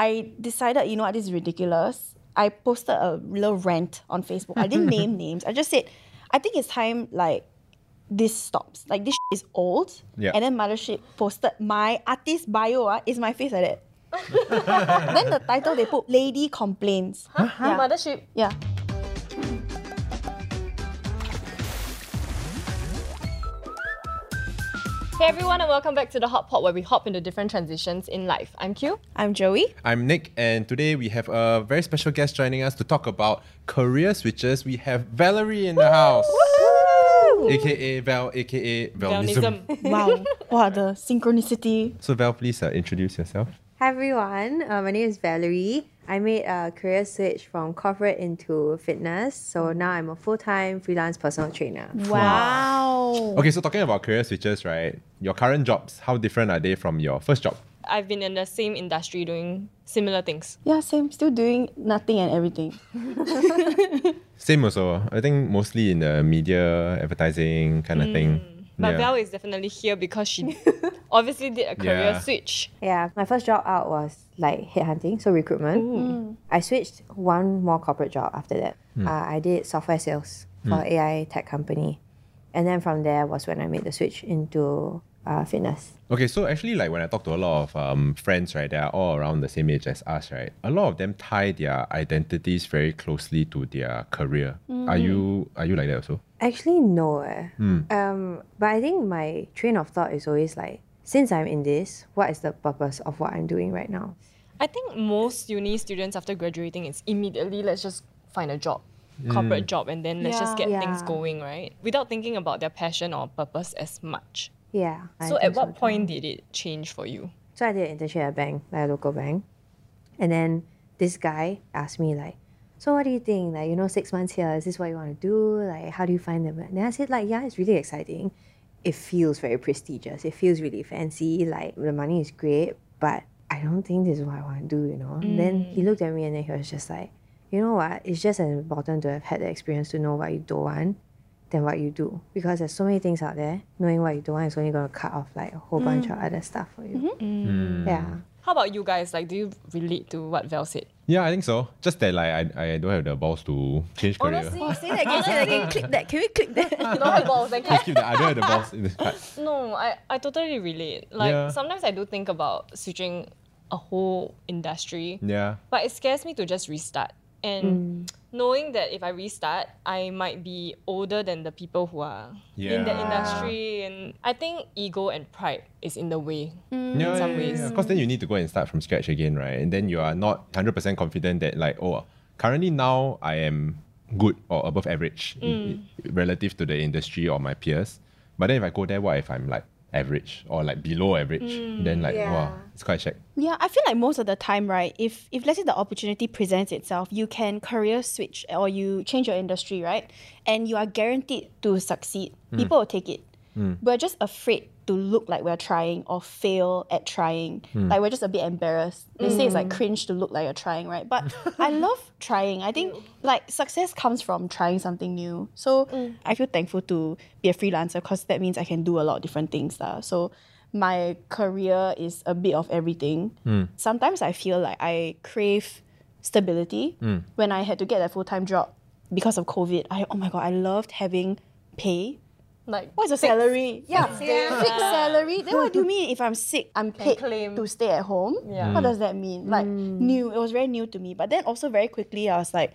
I decided, you know what, this is ridiculous. I posted a little rant on Facebook. I didn't name names. I just said, I think it's time like this stops. Like this is old. Yeah. And then Mothership posted my artist bio ah, is my face like that. then the title they put lady complains. Huh? Yeah. Mothership. Yeah. Hey everyone, and welcome back to the Hop Pod, where we hop into different transitions in life. I'm Q. I'm Joey. I'm Nick, and today we have a very special guest joining us to talk about career switches. We have Valerie in the house, aka Val, aka Valnism. Valnism. Wow. wow, the synchronicity. So Val, please uh, introduce yourself. Hi everyone, uh, my name is Valerie. I made a career switch from corporate into fitness, so now I'm a full time freelance personal trainer. Wow. Okay, so talking about career switches, right? Your current jobs, how different are they from your first job? I've been in the same industry doing similar things. Yeah, same. Still doing nothing and everything. Same also. I think mostly in the media, advertising kind of thing. But Yeah. Val is definitely here because she obviously did a career Yeah. switch. Yeah, my first job out was like headhunting, so recruitment. Mm. I switched one more corporate job after that. Hmm. Uh, I did software sales for hmm. AI tech company. And then from there was when I made the switch into uh, fitness. Okay, so actually, like when I talk to a lot of um, friends, right, they are all around the same age as us, right? A lot of them tie their identities very closely to their career. Are you are you like that also? Actually, no. Eh. Um, but I think my train of thought is always like, since I'm in this, what is the purpose of what I'm doing right now? I think most uni students after graduating is immediately let's just find a job, corporate job, and then let's just Yeah. get things going, right? Without thinking about their passion or purpose as much. Yeah. So at what too. point did it change for you? So I did an internship at a bank, like a local bank. And then this guy asked me like, so what do you think? Like, you know, six months here, is this what you want to do? Like, how do you find them? And then I said like, yeah, it's really exciting. It feels very prestigious. It feels really fancy. Like the money is great, but I don't think this is what I want to do, you know? And then he mm. looked at me and then he was just like, you know what? It's just as important to have had the experience to know what you don't want than what you do. Because there's so many things out there. Knowing what you don't want is only going to cut off like a whole bunch of mm. other stuff for you. Mm-hmm. Mm. Yeah. How about you guys? Like, do you relate to what Val said? Yeah, I think so. Just that like I, I don't have the balls to change career. Oh, say that again, say that again. Click that. Can we click that? You no balls and Just keep that. I don't have the balls in this part. No, I, I totally relate. Like Yeah. sometimes I do think about switching a whole industry, Yeah. but it scares me to just restart. And mm. Knowing that if I restart, I might be older than the people who are in the industry, and I think ego and pride is in the way. Mm. Yeah, some yeah, ways. Yeah, Because then you need to go and start from scratch again, right? And then you are not 100% confident that, like, oh, currently now I am good or above average in- in- relative to the industry or my peers. But then if I go there, what if I'm like average or like below average? Mm, then, like, Yeah. wow, it's quite check. Yeah, I feel like most of the time, right? If if let's say the opportunity presents itself, you can career switch or you change your industry, right? And you are guaranteed to succeed. Hmm. People will take it. Hmm. We're just afraid to look like we're trying or fail at trying. Hmm. Like we're just a bit embarrassed. They say it's like hmm. cringe to look like you're trying, right? But I love trying. I think like success comes from trying something new. So mm. I feel thankful to be a freelancer because that means I can do a lot of different things. lah. So my career is a bit of everything. Hmm. Sometimes I feel like I crave stability. When I had to get a full time job because of COVID, I oh my god, I loved having pay. Like What's your salary? Yeah, fixed salary. Then what do you mean if I'm sick, I'm paid claim. to stay at home? Yeah. What does that mean? Like new. It was very new to me. But then also very quickly I was like,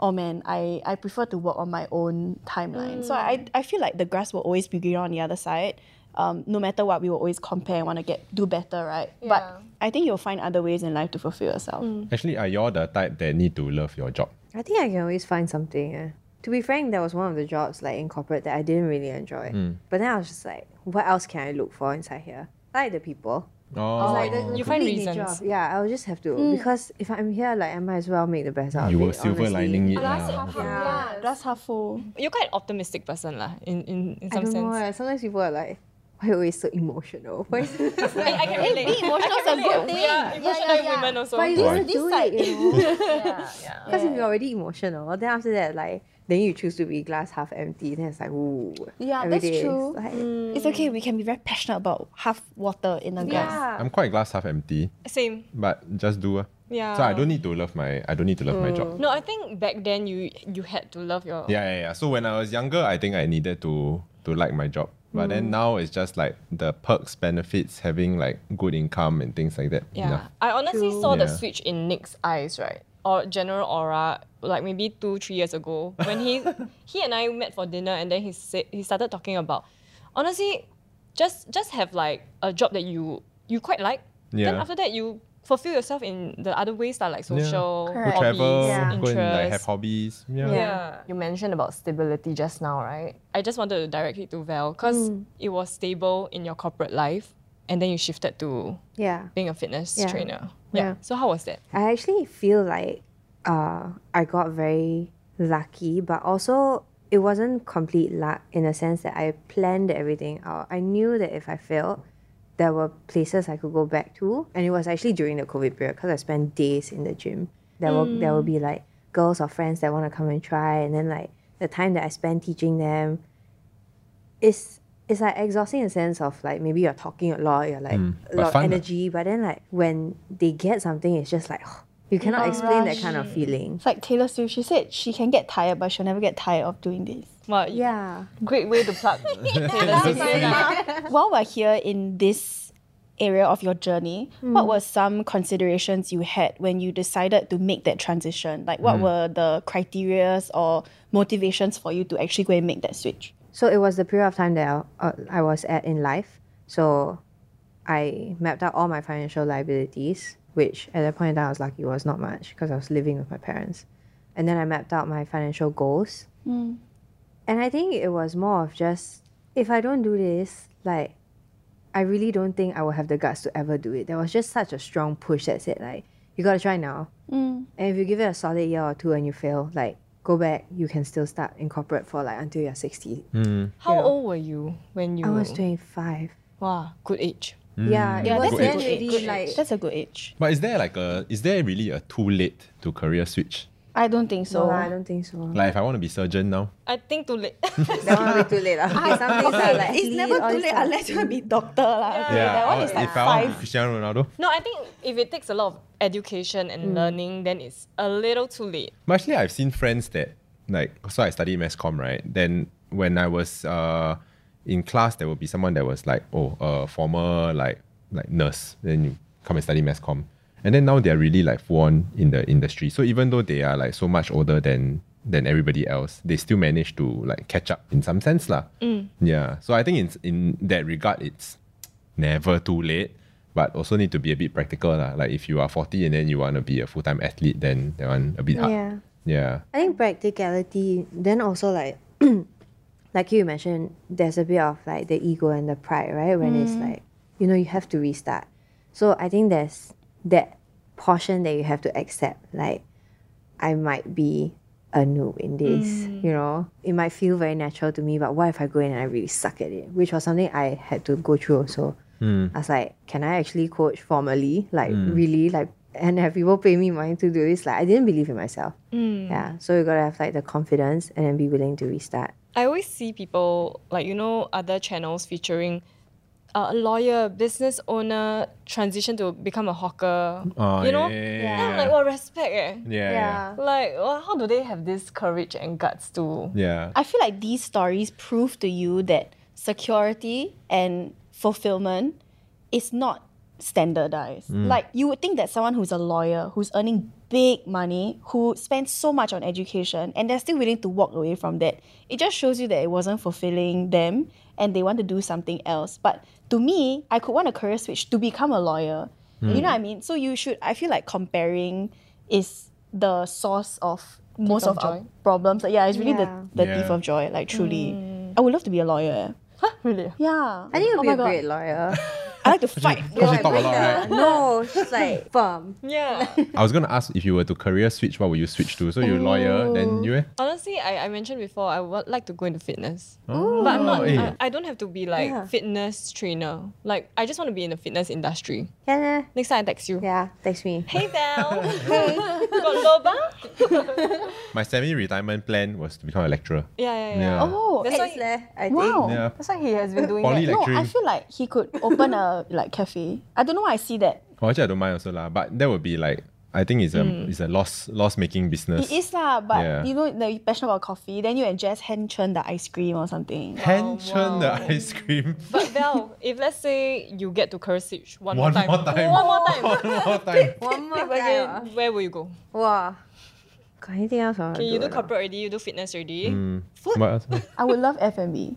oh man, I, I prefer to work on my own timeline. So I, I feel like the grass will always be greener on the other side. Um, no matter what, we will always compare and want to get do better, right? Yeah. But I think you'll find other ways in life to fulfill yourself. Actually, are you all the type that need to love your job? I think I can always find something. Eh. To be frank, that was one of the jobs like in corporate that I didn't really enjoy. But then I was just like, what else can I look for inside here? I like the people. Oh, Like the, the You find reasons. of- yeah, I'll just have to because if I'm here, like I might as well make the best out you of it. You were silver honestly. lining it. Glass half Okay. Yeah, glass half full. you're quite an optimistic person lah. In in, in I some don't know. sense. eh, Sometimes people are like, why are you always so emotional? Why is it- I, I can relate. Being emotional is a good thing. We are emotional women also. but you Why? just do it, you know? yeah, yeah. Because if you're already emotional, then after that, like, then you choose to be glass half empty. Then it's like, ooh. Yeah, that's day is true. like- It's okay. We can be very passionate about half water in a glass. yeah. I'm quite glass half empty, Same. but just do. ah. Yeah. So I don't need to love my I don't need to love my job. No, I think back then you you had to love your. Yeah, yeah, yeah. So when I was younger, I think I needed to to like my job. But then now it's just like the perks, benefits, having like good income and things like that. Yeah. Enough. I honestly True. saw the switch in Nick's eyes, right? Or general aura, like maybe two, three years ago. When he he and I met for dinner and then he said he started talking about honestly, just just have like a job that you you quite like. Then after that you fulfill yourself in the other ways that like social Go Correct. hobbies, travel, Yeah. go and like have hobbies. Yeah. Yeah. You mentioned about stability just now, right? I just wanted to direct it to Val because mm. it was stable in your corporate life and then you shifted to Yeah. being a fitness Yeah. trainer. Yeah. So how was that? I actually feel like uh, I got very lucky, but also it wasn't complete luck in a sense that I planned everything out. I knew that if I failed, there were places I could go back to, and it was actually during the COVID period because I spent days in the gym. There will there will be like girls or friends that want to come and try, and then like the time that I spend teaching them, is it's like exhausting in the sense of like maybe you're talking a lot, you're like a lot of energy, but then like when they get something, it's just like you cannot oh, explain that kind of feeling. It's like Taylor Swift. She said she can get tired, but she'll never get tired of doing this. Well, Yeah. great way to plug Taylor Swift. While we're here in this area of your journey, mm. what were some considerations you had when you decided to make that transition? Like, what mm. were the criterias or motivations for you to actually go and make that switch? So it was the period of time that I, uh, I was at in life. So I mapped out all my financial liabilities, which at that point in time I was lucky it was not much because I was living with my parents. And then I mapped out my financial goals. And I think it was more of just if I don't do this, like I really don't think I will have the guts to ever do it. There was just such a strong push that said like you gotta try now. And if you give it a solid year or two and you fail, like go back, you can still start in corporate for like until you're 60. Mm. How Yeah. old were you when you? I was 25. Wow, good age. Mm. Yeah, Yeah, that's a then good age. like That's a good age. But is there like a is there really a too late to career switch? I don't think so. no, I don't think so. Like if I want to be surgeon now, I think too late. that one will be too late. lah. Okay, some things are like it's never too late stuff. unless you want to be doctor. lah. Okay, yeah. that one or is like if I want to be five. Cristiano Ronaldo, no, I think if it takes a lot of education and learning, then it's a little too late. But actually, I've seen friends that like so I studied mass comm, right? Then when I was uh in class, there would be someone that was like, oh, a former like like nurse. Then you come and study mass comm, and then now they're really like full on in the industry. So even though they are like so much older than than everybody else, they still manage to like catch up in some sense, lah. Mm. Yeah. So I think in in that regard, it's never too late. But also need to be a bit practical lah. Like if you are 40 and then you want to be a full time athlete, then that one a bit hard. Yeah. Yeah. I think practicality, then also like, like you mentioned, there's a bit of like the ego and the pride, right? When it's mm. like, you know, you have to restart. So I think there's that portion that you have to accept. Like, I might be a noob in this, mm. you know? It might feel very natural to me, but what if I go in and I really suck at it? Which was something I had to go through also. Hmm. I was like, can I actually coach formally? Like, hmm. really? Like, and have people pay me money to do this? Like, I didn't believe in myself. Mm. Yeah. So you gotta have like the confidence and then be willing to restart. I always see people like you know other channels featuring a lawyer, business owner transition to become a hawker. Oh, you know, yeah, yeah, Then I'm yeah. like, well, respect. Eh. Yeah, yeah. Like, well, how do they have this courage and guts to? Yeah. I feel like these stories prove to you that security and fulfillment is not standardized. Like you would think that someone who's a lawyer, who's earning big money, who spend so much on education, and they're still willing to walk away from that, it just shows you that it wasn't fulfilling them and they want to do something else. But to me, I could want a career switch to become a lawyer. You know hmm. what I mean? So you should I feel like comparing is the source of most of of, our problems. Like, yeah, it's really Yeah. the, the Yeah. thief of joy. Like truly. Hmm. I would love to be a lawyer. Huh? Really? Yeah. I think you'll Oh be a God. great lawyer. I like to fight. Because you talk a lot, right? no, she's like firm. Yeah. I was gonna ask if you were to career switch, what would you switch to? So you're a lawyer, then you eh? Honestly, I, I mentioned before I would like to go into fitness. Oh, But I'm not. eh. I, I don't have to be like Yeah. fitness trainer. Like I just want to be in the fitness industry. Can eh? Next time I text you. Yeah, text me. Hey Val. Got loba? My semi-retirement plan was to become a lecturer. Yeah, yeah, yeah. Yeah. Oh, That's why- I wow. Yeah. That's why he has been doing Poly that. No. I feel like he could open a like cafe. I don't know why I see that. Oh, actually, I don't mind also lah. But that would be like I think it's a it's a loss loss making business. It is lah, but Yeah. you know, like, you're passionate about coffee, then you and Jess hand churn the ice cream or something. Hand churn the ice cream. But Val, if let's say you get to curse switch one, One more time, more time. one more time, One more time. One more Flip again, where will you go? Wow. Got anything else? Okay, you do or not? corporate already, you do fitness already. Mm. What else? I would love F&B, but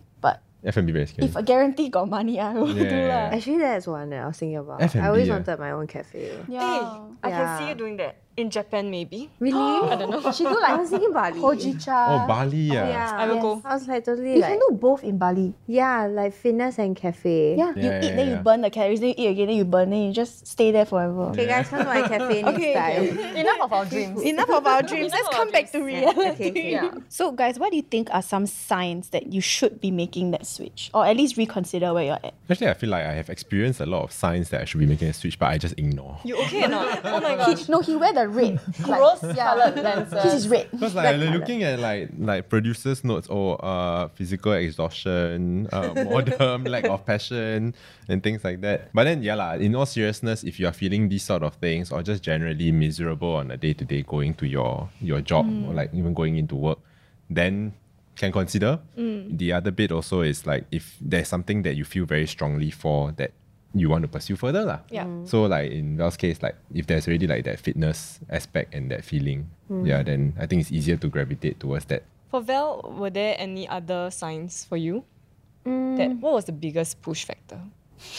F&B very scary. if I guarantee got money, I will do Yeah. lah. Actually, that's one that I was thinking about. F&B, I always yeah. wanted my own cafe. Yeah. Hey, I can see you doing that in Japan maybe. Really? I don't know. She do like I like was thinking Bali. hojicha. oh, Bali, yeah. Yeah. I will Yes. go. I was like totally You like can do both in Bali. yeah, like fitness and cafe. Yeah, you Yeah, eat, yeah, then you burn the calories, then you eat again, then you burn, then you just stay there forever. Okay, guys, come to my cafe next Okay, time. Enough of our dreams. Enough of our dreams. Let's come our back to reality. okay, okay. Yeah. So, guys, what do you think are some signs that you should be making that switch, or at least reconsider where you're at? Actually, I feel like I have experienced a lot of signs that I should be making a switch, but I just ignore. You okay or not? Oh my gosh. He, no, he wear the red. Rose colored lenses. His is red. Because like I'm looking at like like producers' notes, oh, uh, physical exhaustion, uh, boredom, lack of passion, and things like that. But then, yeah, lah. In all seriousness, if you are feeling these sort of things, or just generally miserable on a day to day going to your your job, or like even going into work, then can consider. The other bit also is like if there's something that you feel very strongly for that you want to pursue further, lah. Yeah. So like in Val's case, like if there's already like that fitness aspect and that feeling, yeah, then I think it's easier to gravitate towards that. For Val, were there any other signs for you? That what was the biggest push factor?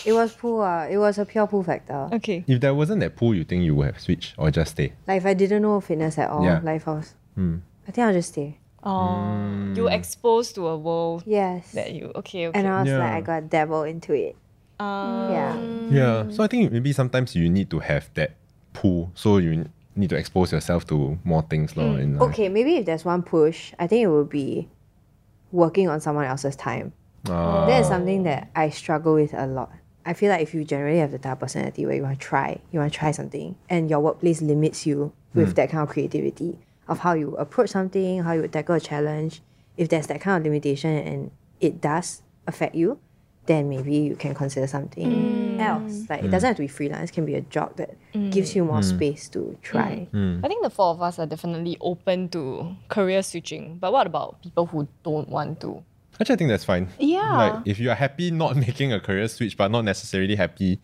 It was pool. Uh, it was a pure pool factor. Okay. If there wasn't that pool, you think you would have switched or just stay? Like if I didn't know fitness at all, Yeah. like I was, Hmm. I think I'll just stay. Oh, you were exposed to a world Yes. that you okay okay. and I was like, I got dabble into it. Uh, Yeah. Yeah. So I think maybe sometimes you need to have that pool, so you need to expose yourself to more things, lor. in. Okay, maybe if there's one push, I think it would be working on someone else's time. Ah. That is something that I struggle with a lot. I feel like if you generally have the type of personality where you want to try, you want to try something, and your workplace limits you with that kind of creativity of how you approach something, how you tackle a challenge. If there's that kind of limitation and it does affect you, then maybe you can consider something mm. else. Like it mm. doesn't have to be freelance; it can be a job that mm. gives you more space to try. I think the four of us are definitely open to career switching. But what about people who don't want to? Actually, I think that's fine. Yeah. Like if you are happy not making a career switch, but not necessarily happy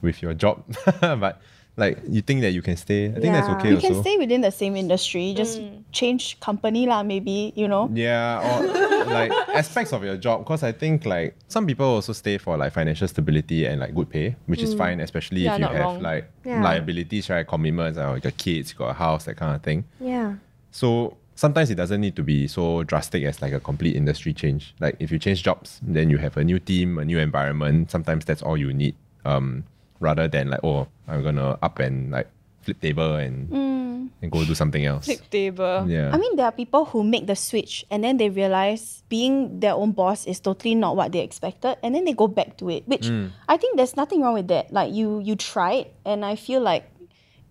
with your job, but like you think that you can stay, I think that's okay You also. can stay within the same industry, just change company lah, maybe, you know? Yeah, or like aspects of your job. Because I think like some people also stay for like financial stability and like good pay, which is fine, especially Yeah, if you have wrong. like Yeah. liabilities, right? Commitments, or you got kids, you got a house, that kind of thing. Yeah. So sometimes it doesn't need to be so drastic as like a complete industry change. Like if you change jobs, then you have a new team, a new environment. Sometimes that's all you need. Um, rather than like, oh, I'm gonna up and like flip table and mm. and go do something else. Flip table. Yeah. I mean, there are people who make the switch and then they realize being their own boss is totally not what they expected, and then they go back to it. Which mm. I think there's nothing wrong with that. Like you, you tried, and I feel like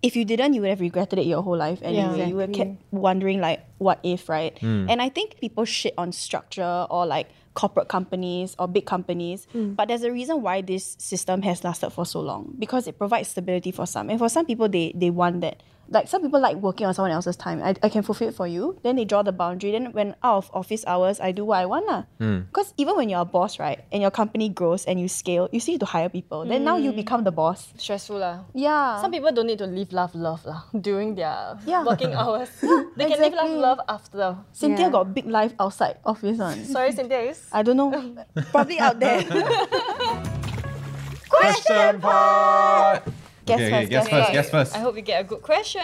if you didn't, you would have regretted it your whole life anyway. You would have kept wondering like, what if, right? Mm. And I think people shit on structure or like corporate companies or big companies, mm. but there's a reason why this system has lasted for so long because it provides stability for some, and for some people, they they want that. Like some people like working on someone else's time. I, I can fulfill it for you. Then they draw the boundary. Then when out of office hours, I do what I want lah. Hmm. Because even when you're a boss, right, and your company grows and you scale, you still need to hire people. Then now you hmm. become the boss. Stressful lah. Yeah. Some people don't need to live, love, love lah during their Yeah. working hours. they can live, love, love after. Cynthia Yeah. got big life outside office one. Sorry, Cynthia is. I don't know. Probably out there. Question part. Guess okay, first, guess guess first. first. Guess first. I hope you get a good question.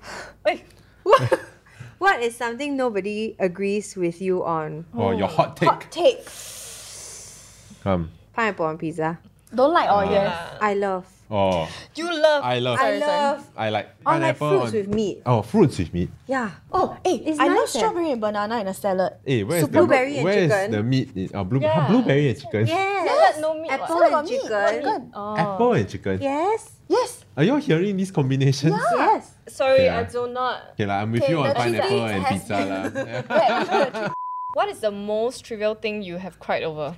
Wait, What is something nobody agrees with you on? Or your hot take. Hot take. Come. Pineapple on pizza. Don't like or Ah. yes. I love. Oh, you love. I love. I love. I like On like pineapple fruits on- with meat. Oh, fruits with meat. Yeah. Oh, hey, It's I love nice eh. strawberry and banana in a salad. Hey, where's So the blueberry and where is chicken? the meat? In, oh, blue, Yeah. blueberry and chicken. Yes. Salad, no meat. Apple what? got and meat, chicken. chicken. Oh. Apple and chicken. Yes. Yes. Are you all hearing these combinations? Yes. Sorry, Yeah. I do not. Okay, like, I'm with Okay, you on the pineapple and has- pizza. lah. What is the most trivial thing you have cried over?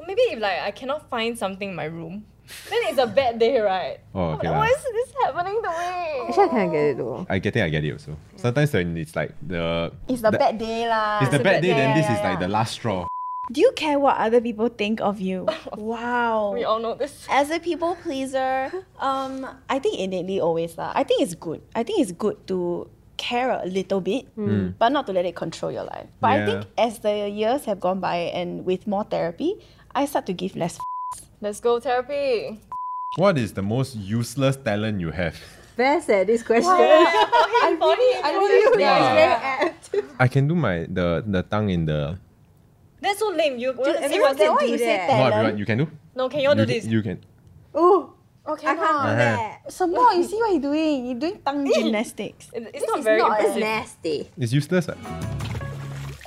Or Maybe if like I cannot find something in my room. Then it's a bad day, right? Oh, okay. Why lah. is this happening to me? Actually, I kind of get it though. I get it, I get it also. Sometimes when it's like the It's the, bad day lah. it's the bad day, then yeah, this yeah, is like the last straw. Do you care what other people think of you? wow. We all know this. As a people pleaser, um, I think innately always lah. I think it's good. I think it's good to care a little bit, but not to let it control your life. But I think as the years have gone by and with more therapy, I start to give less. F- Let's go therapy. What is the most useless talent you have? Best at this question. I really, I you, yeah, it's very apt. I can do my the the tongue in the That's so lame. You want to see everyone can do you say that. no, talent? everyone you can do. No, can you all do this? You can. Ooh, Okay, I can't do that. Some more, you see what you're doing? You're doing tongue gymnastics. It's This not is very not nasty. It's useless. ah.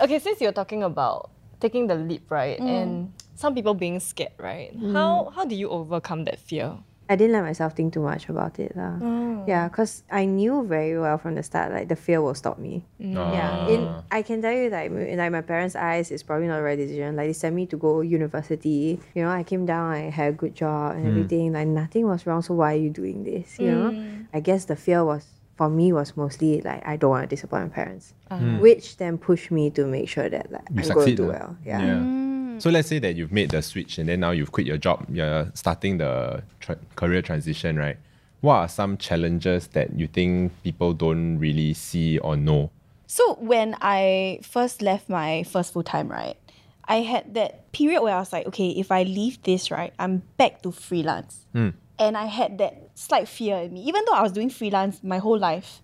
Okay, since you're talking about taking the leap, right, Mm. and some people being scared, right? Mm. How how do you overcome that fear? I didn't let myself think too much about it. lah. Oh. Yeah, because I knew very well from the start, like the fear will stop me. Mm. Ah. Yeah, in Ah. I can tell you that in like my parents' eyes, it's probably not the right decision. Like they sent me to go university. You know, I came down, I had a good job and mm. everything. Like nothing was wrong. So why are you doing this? You know, I guess the fear was for me was mostly like I don't want to disappoint my parents, ah. hmm. which then pushed me to make sure that like You I'm going to do lah. well. Yeah. So let's say that you've made the switch and then now you've quit your job. You're starting the tra- career transition, right? What are some challenges that you think people don't really see or know? So when I first left my first full time, right, I had that period where I was like, okay, if I leave this, right, I'm back to freelance. Hmm. And I had that slight fear in me. Even though I was doing freelance my whole life,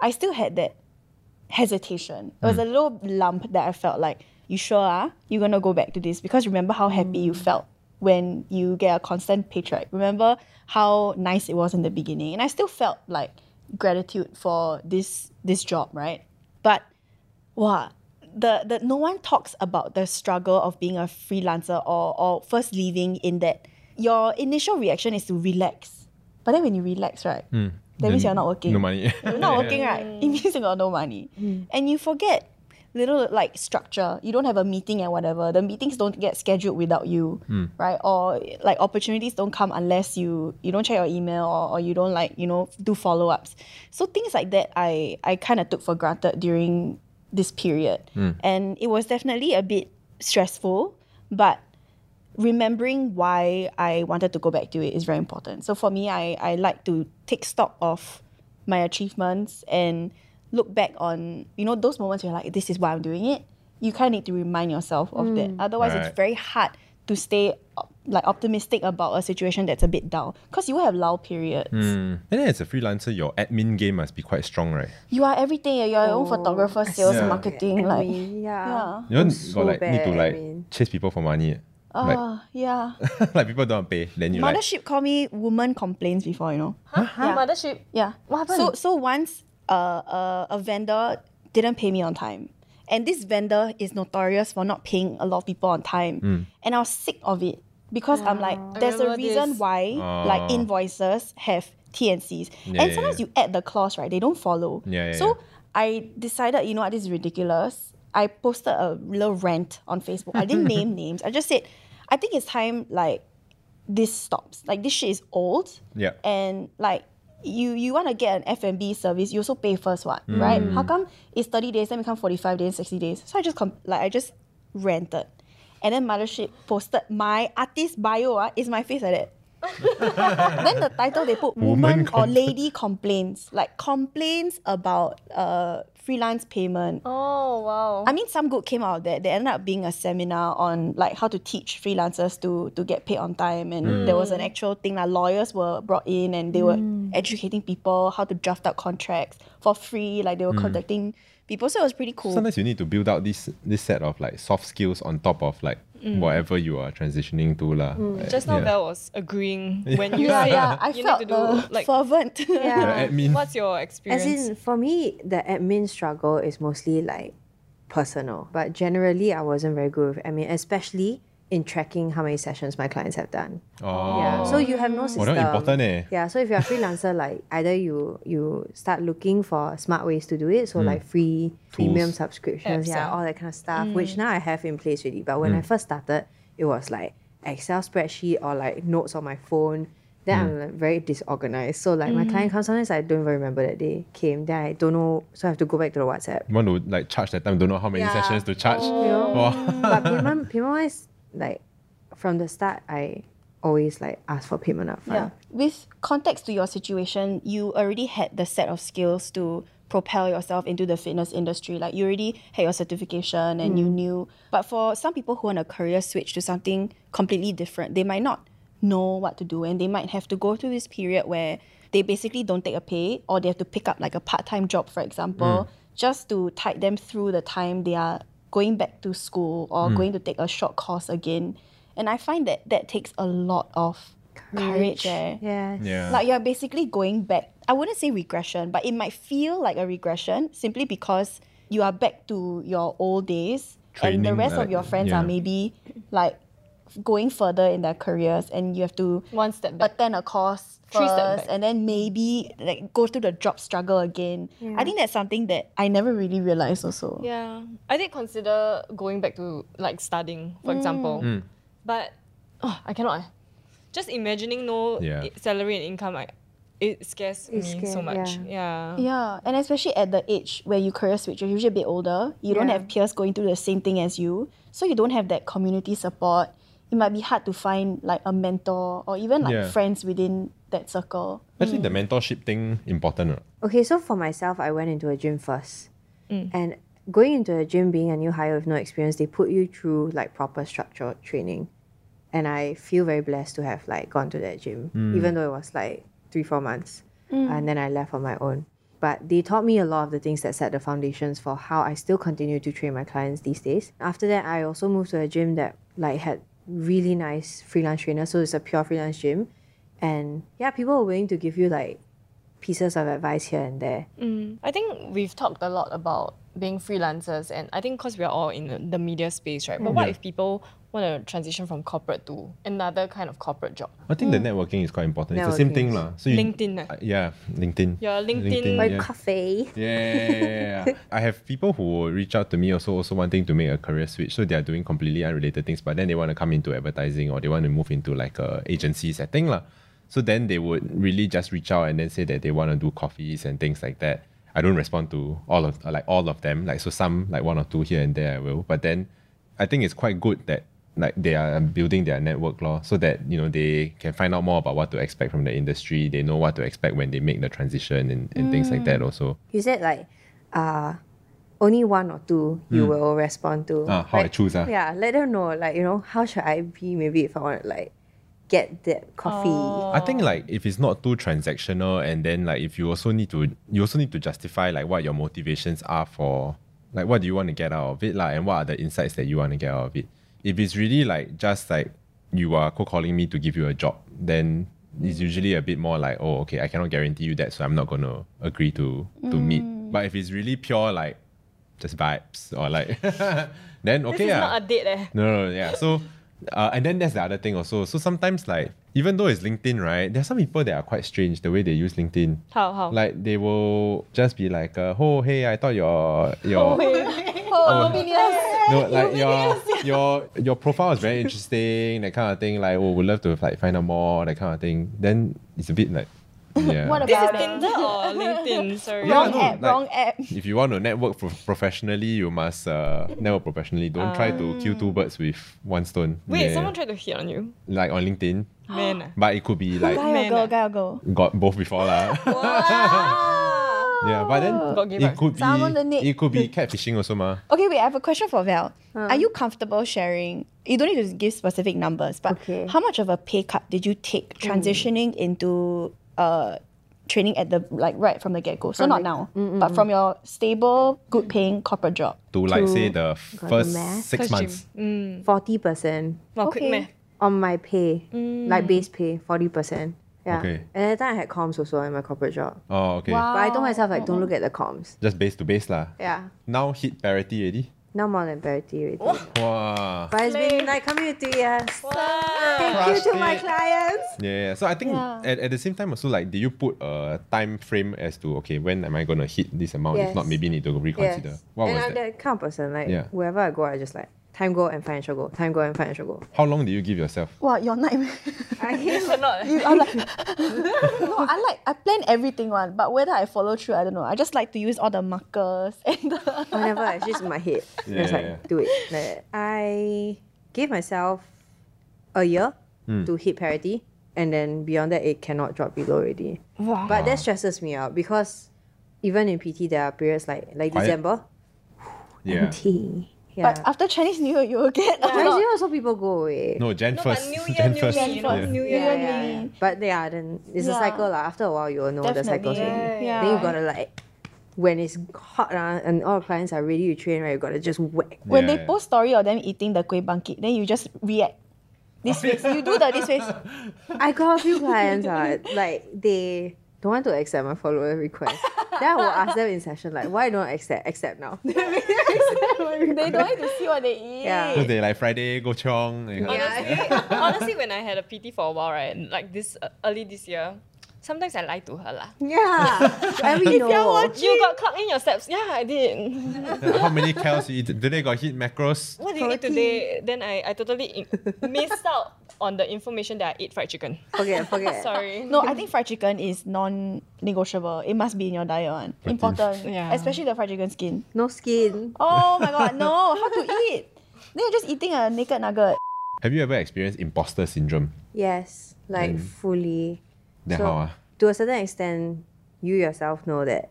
I still had that hesitation. It was hmm. a little lump that I felt like, you sure ah? You're gonna go back to this? Because remember how happy you hmm. felt when you get a constant paycheck. Remember how nice it was in the beginning. And I still felt like gratitude for this this job, right? But wow, the, the no one talks about the struggle of being a freelancer or, or first leaving in that your initial reaction is to relax. But then when you relax, right? Hmm. That means you're not working. No money. You're not working, right? Mm. It means you got no money. Mm. And you forget little like structure. You don't have a meeting and whatever. The meetings don't get scheduled without you, hmm. right? Or like opportunities don't come unless you you don't check your email or, or you don't like you know do follow ups. So things like that, I I kind of took for granted during this period, hmm. and it was definitely a bit stressful, but remembering why I wanted to go back to it is very important. So for me, I, I like to take stock of my achievements and look back on, you know, those moments where you're like, this is why I'm doing it. You kind of need to remind yourself of that. Otherwise, Right. it's very hard to stay like optimistic about a situation that's a bit down because you will have lull periods. Mm. And then as a freelancer, your admin game must be quite strong, right? You are everything. You're your own photographer, sales, Yeah. marketing. Like, yeah. yeah. You don't I'm got so like need to like at admin. chase people for money. Like, ah, yeah. like people don't pay, then you like Mothership call me woman complaints before, you know. Huh? Yeah. Mothership. Yeah. What So happened? so so once uh, uh, a vendor didn't pay me on time. And this vendor is notorious for not paying a lot of people on time. And I was sick of it because I'm like, there's a reason this. why like Oh. invoices have TNCs. Yeah, and yeah, sometimes yeah. you add the clause, right? They don't follow. Yeah, yeah, so yeah. I decided, you know what, this is ridiculous. I posted a little rant on Facebook. I didn't name names. I just said, I think it's time like this stops. Like this shit is old. Yeah. And like you you want to get an F&B service, you also pay first one, right? How come it's 30 days, then become 45 days, 60 days? So I just com- like I just rented. And then Mothership posted my artist bio ah, is my face like that. Then the title they put woman, Woman or lady complains. Like complains about uh freelance payment. Oh wow. I mean, some good came out of that. There ended up being a seminar on like how to teach freelancers to to get paid on time, and hmm. there was an actual thing. Like lawyers were brought in, and they were hmm. educating people how to draft out contracts for free. Like they were hmm. contacting people, so it was pretty cool. sometimes you need to build out this this set of like soft skills on top of like mm. whatever you are transitioning to lah. Mm. Like, Just now yeah. Val was agreeing when you yeah, said yeah, I you felt need to do like fervent. Yeah. The admin. what's your experience? As experience? in, for me, the admin struggle is mostly like personal. But generally, I wasn't very good with admin, especially in tracking how many sessions my clients have done. Oh. Yeah. So you have no Oh, system. that important eh. Yeah. So if you're a freelancer, like either you you start looking for smart ways to do it, so like free premium subscriptions, Apps, yeah, ah. all that kind of stuff, which now I have in place already. But when I first started, it was like Excel spreadsheet or like notes on my phone. Then I'm like very disorganized. So like my client comes sometimes I don't even remember that they came. Then I don't know, so I have to go back to the WhatsApp. You want to like charge that time, don't know how many Yeah. sessions to charge. You know? Wow. but payment payment wise, like from the start, I always like ask for payment upfront. Yeah. With context to your situation, you already had the set of skills to propel yourself into the fitness industry. Like you already had your certification and you mm. knew. But for some people who want a career switch to something completely different, they might not know what to do and they might have to go through this period where they basically don't take a pay or they have to pick up like a part-time job, for example, mm. just to tide them through the time they are going back to school or going to take a short course again. And I find that that takes a lot of courage. eh. Yes. Yeah. Like you're basically going back. I wouldn't say regression, but it might feel like a regression simply because you are back to your old days, and the rest like, of your friends yeah. are maybe like going further in their careers, and you have to One step back. attend a course Three step first, back. and then maybe like go through the job struggle again. I think that's something that I never really realized also. Yeah, I did consider going back to like studying, for example, but oh, I cannot. eh. Just imagining no Yeah. salary and income, like it scares It me so much. yeah. Yeah. Yeah, and especially at the age where you career switch, you're usually a bit older. You don't have peers going through the same thing as you, so you don't have that community support. It might be hard to find like a mentor or even like Yeah. friends within that circle. Actually, the mm. mentorship thing important. right? Okay, so for myself, I went into a gym first. Mm. And going into a gym, being a new hire with no experience, they put you through like proper structured training. And I feel very blessed to have like gone to that gym, mm. even though it was like three, four months. And then I left on my own. But they taught me a lot of the things that set the foundations for how I still continue to train my clients these days. After that, I also moved to a gym that like had really nice freelance trainers. So it's a pure freelance gym. And yeah, people are willing to give you like pieces of advice here and there. Mm. I think we've talked a lot about being freelancers, and I think because we're all in the- the media space, right? But what if people want to transition from corporate to another kind of corporate job? I think the networking is quite important. It's the same thing, is- lah. So you, LinkedIn. Uh, yeah, LinkedIn. Yeah, LinkedIn. My yeah. coffee. Yeah, yeah, yeah, yeah. I have people who will reach out to me also also wanting to make a career switch. So they are doing completely unrelated things, but then they want to come into advertising or they want to move into like a agency setting. lah. So then they would really just reach out and then say that they want to do coffees and things like that. I don't respond to all of like all of them. Like so some like one or two here and there I will. But then I think it's quite good that like they are building their network law so that you know they can find out more about what to expect from the industry. They know what to expect when they make the transition and, and things like that also. You said like uh only one or two you will respond to. Ah, how I choose, ah. Yeah, let them know. Like, you know, how should I be maybe if I want to like get that coffee. I think like if it's not too transactional and then like if you also need to you also need to justify like what your motivations are for like what do you want to get out of it like and what are the insights that you want to get out of it. If it's really like just like you are cold calling me to give you a job, then it's usually a bit more like, oh okay, I cannot guarantee you that, so I'm not gonna agree to to meet. But if it's really pure like just vibes or like then okay This is ah. not a date, eh? No, no, no, yeah. So, uh, and then that's the other thing also. So sometimes, like, even though it's LinkedIn, right, There are some people that are quite strange the way they use LinkedIn. How, how? Like, they will just be like, uh, oh, hey, I thought your, your, Oh, opinions. no, like your, your, your profile is very interesting, that kind of thing. Like, oh, we would love to like find out more, that kind of thing. Then it's a bit like, yeah. What This is? Tinder or LinkedIn? Sorry. Yeah, Wrong no, app, like- wrong app. if you want to network pro- professionally, you must uh, network professionally. Don't try to kill two birds with one stone. Wait, Yeah. someone tried to hit on you. like on LinkedIn, Man. ah. but it could be like Guy or Man, girl, ah. guy or girl. got both before lah. yeah, but then it could be the it could be catfishing also ma. Okay, wait, I have a question for Val. Are you comfortable sharing? You don't need to give specific numbers, but Okay. how much of a pay cut did you take transitioning into uh training at the like right from the get go? So not now, mm, mm, but mm. from your stable, good paying corporate job. To like say the first the math. six First months. Forty percent Wow, quick Okay. math. on my pay, like base pay, forty percent. Yeah. Okay. And at that time I had comms also in my corporate job. Oh okay. Wow. But I told myself like don't look at the comms. Just base to base lah. Yeah. Now hit parity already. Now more than parity already. Wow. But it's been like coming to two years. Thank you Crushed to my clients. Yeah, yeah. So I think Yeah. at, at the same time also like, do you put a time frame as to okay when am I gonna hit this amount? If not, maybe need to reconsider. Yes. What and was I'm that? that kind of person. Like Yeah. wherever I go, I just like time goal and financial goal, time goal and financial goal. How long do you give yourself? Wow, your nightmare. I Cannot. You- I'm like, no, I like I plan everything one, but whether I follow through, I don't know. I just like to use all the markers and the whenever it's just in my head, Yeah, just like yeah. do it. Like. I gave myself a year Hmm. to hit parity, and then beyond that, it cannot drop below already. wow. But that stresses me out because even in PT, there are periods like like Quiet. December, Yeah. empty. Yeah. But after Chinese New Year, you will get a Chinese lot. New Year also people go away. No, Jan No, but first. New Year, Jan New first. Year, you know, yeah. New Year. yeah, New yeah, Year. yeah. But yeah, then it's a cycle lah. After a while, you will know the cycle. Definitely. already. Yeah. Then you gotta like, when it's hot uh, and all clients are ready to train, right? You gotta just whack. When they yeah. post story of them eating the kueh bangkit, then you just react. This face, you do the this face. I got a few clients uh, like they don't want to accept my follower request. Then I will ask them in session like, why don't accept accept now? They don't like to see what they eat. Yeah. So they like Friday go chiong. that kind of- Honestly, honestly, when I had a PT for a while, right, like this uh, early this year, sometimes I lied to her lah. yeah, and we know. You got clock in your steps. Yeah, I did. How many calories you eat? Today got hit macros. What did you eat today? Then I, I totally missed out on the information that I ate fried chicken. Forget, forget. Sorry. No, I think fried chicken is non-negotiable. It must be in your diet one. Important. Yeah. Especially the fried chicken skin. No skin. Oh my god, no. How to eat? Then you're just eating a naked nugget. Have you ever experienced imposter syndrome? Yes, like fully. Then So- how? ah? to a certain extent, you yourself know that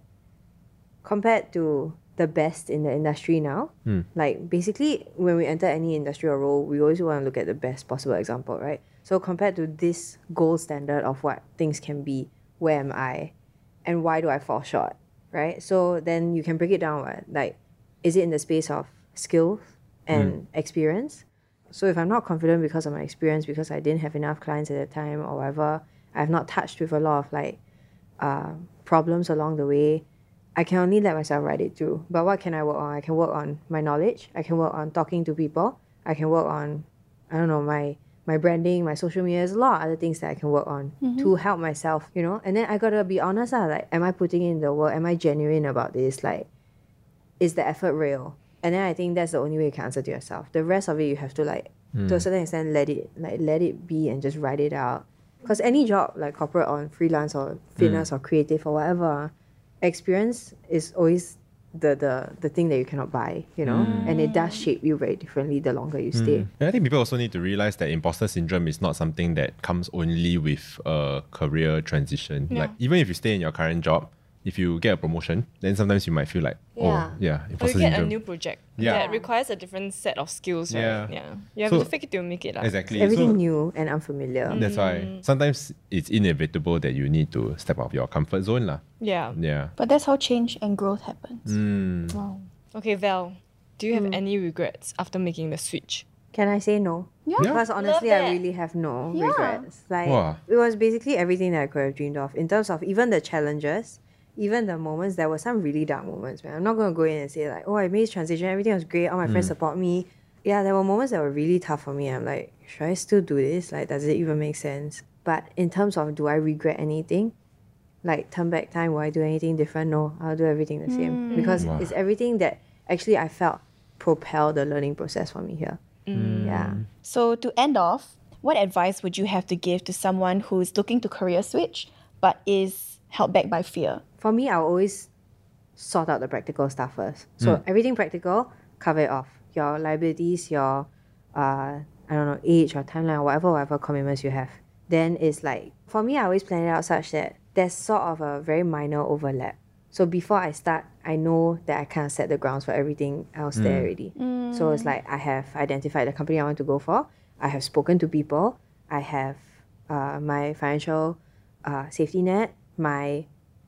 compared to the best in the industry now, like basically when we enter any industry or role, we always want to look at the best possible example, right? So compared to this gold standard of what things can be, where am I, and why do I fall short, right? So then you can break it down. What like, is it in the space of skills and experience? So if I'm not confident because of my experience, because I didn't have enough clients at the time or whatever, I've not touched with a lot of like uh, problems along the way, I can only let myself ride it through. But what can I work on? I can work on my knowledge. I can work on talking to people. I can work on, I don't know, my my branding, my social media. There's a lot of other things that I can work on mm-hmm. to help myself, you know. And then I gotta be honest, lah, like, am I putting in the work? Am I genuine about this? Like, is the effort real? And then I think that's the only way you can answer to yourself. The rest of it, you have to like, to a hmm. certain extent, let it like let it be and just write it out. Because any job, like corporate or freelance or fitness hmm. or creative or whatever, experience is always the the the thing that you cannot buy, you know, mm. and it does shape you very differently the longer you stay. Mm. And I think people also need to realize that imposter syndrome is not something that comes only with a career transition. Like even if you stay in your current job, if you get a promotion, then sometimes you might feel like, Yeah. oh yeah, Or imposter you get a new project Yeah. that requires a different set of skills, right? Yeah. Yeah. You have So- to fake it till you make it. lah. exactly. Everything So new and unfamiliar. that's why sometimes it's inevitable that you need to step out of your comfort zone. lah. Yeah. Yeah. But that's how change and growth happens. Mm. Wow. Okay, Val, do you have Hmm. any regrets after making the switch? Can I say no? Yeah. Yeah. Because honestly, I really have no Yeah. regrets. Like Wow. it was basically everything that I could have dreamed of in terms of even the challenges, even the moments. There were some really dark moments, man. I'm not gonna go in and say like, oh, I made this transition, everything was great, all my friends mm. support me. Yeah, there were moments that were really tough for me. I'm like, should I still do this? Like, does it even make sense? But in terms of do I regret anything? Like turn back time, will I do anything different? No, I'll do everything the same mm. because Wow. it's everything that actually I felt propel the learning process for me here. Mm. Yeah. So to end off, what advice would you have to give to someone who's looking to career switch but is held back by fear? for me, I'll always sort out the practical stuff first. So everything practical, cover it off. Your liabilities, your uh, I don't know, age or timeline or whatever, whatever commitments you have. Then it's like for me, I always plan it out such that there's sort of a very minor overlap. So before I start, I know that I kind of set the grounds for everything else there already. So it's like I have identified the company I want to go for. I have spoken to people. I have uh, my financial uh, safety net. My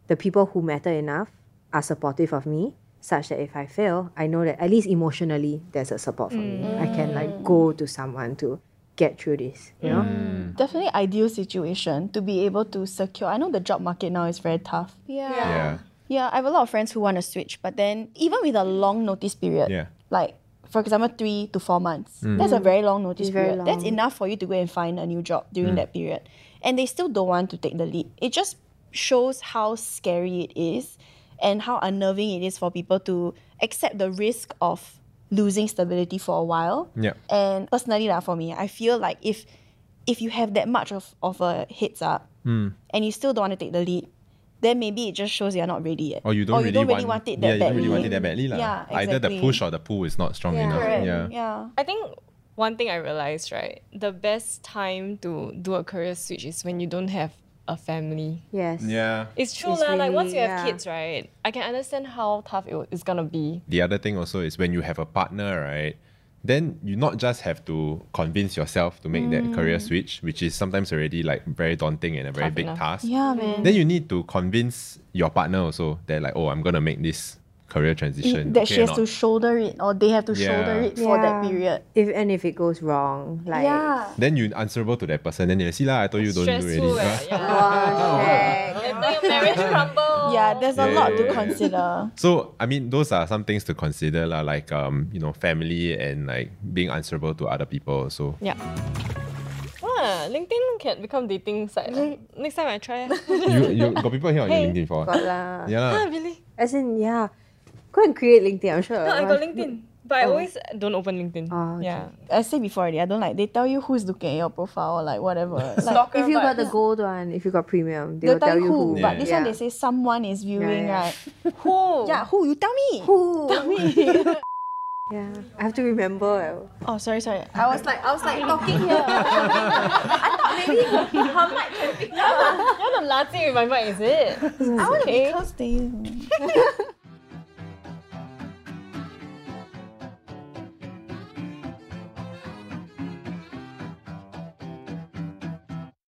the people who matter enough are supportive of me such that if I fail, I know that at least emotionally there's a support for me. I can like mm. go to someone to get through this, you know? Mm. Definitely ideal situation to be able to secure. I know the job market now is very tough. Yeah. Yeah. Yeah, I have a lot of friends who want to switch, but then even with a long notice period, Yeah. like for example, three to four months, mm. that's a very long notice It's very period. That's enough for you to go and find a new job during that period. And they still don't want to take the lead. It just shows how scary it is and how unnerving it is for people to accept the risk of losing stability for a while. Yeah. And personally, lah, for me, I feel like if if you have that much of, of a heads up Hmm. and you still don't want to take the lead, then maybe it just shows you're not ready yet. Or you don't, really, want, it that yeah, you badly. don't really want it that badly. lah. Yeah, Either the push or the pull is not strong Yeah. enough. Correct. Yeah. yeah. I think one thing I realized, right, the best time to do a career switch is when you don't have a family. Yes. Yeah. It's true, It's lah. like once you have yeah. kids, right, I can understand how tough it, it's gonna be. The other thing also is when you have a partner, right? Then you not just have to convince yourself to make that mm. career switch, which is sometimes already like very daunting and a very Tough big enough. task. Yeah, man. Then you need to convince your partner also that like, oh, I'm gonna make this career transition. that okay she has to shoulder it or they have to shoulder Yeah. it for that period. If and if it goes wrong, like yeah. Then you're answerable to that person. Then you see lah. I told you don't do Stressful, already. Yeah. oh, shag. And then your marriage crumble. Yeah, there's a Yeah, lot yeah, to yeah. consider. So I mean, those are some things to consider, lah, like um, you know, family and like being answerable to other people. So Yeah. Ah, LinkedIn can become dating site. Next time I try. you you got people here on your LinkedIn for? Got lah. Yeah. ah, really? As in, yeah. Go and create LinkedIn, I'm sure. No, I got LinkedIn. But I oh. always don't open LinkedIn. Oh, okay. Yeah. I said before already, I don't like they tell you who's looking at your profile or like whatever. Like, Stalker If you got the gold one, if you got premium, they they'll will tell you who. But Yeah. this Yeah. one they say someone is viewing, yeah. right? Who? Yeah, who? You tell me. Who? Tell me. Yeah, I have to remember. oh, sorry, sorry. I was like, I was like talking here. I thought maybe her mic can pick up. You're the Lati with my mic, is it? I want to be close to you.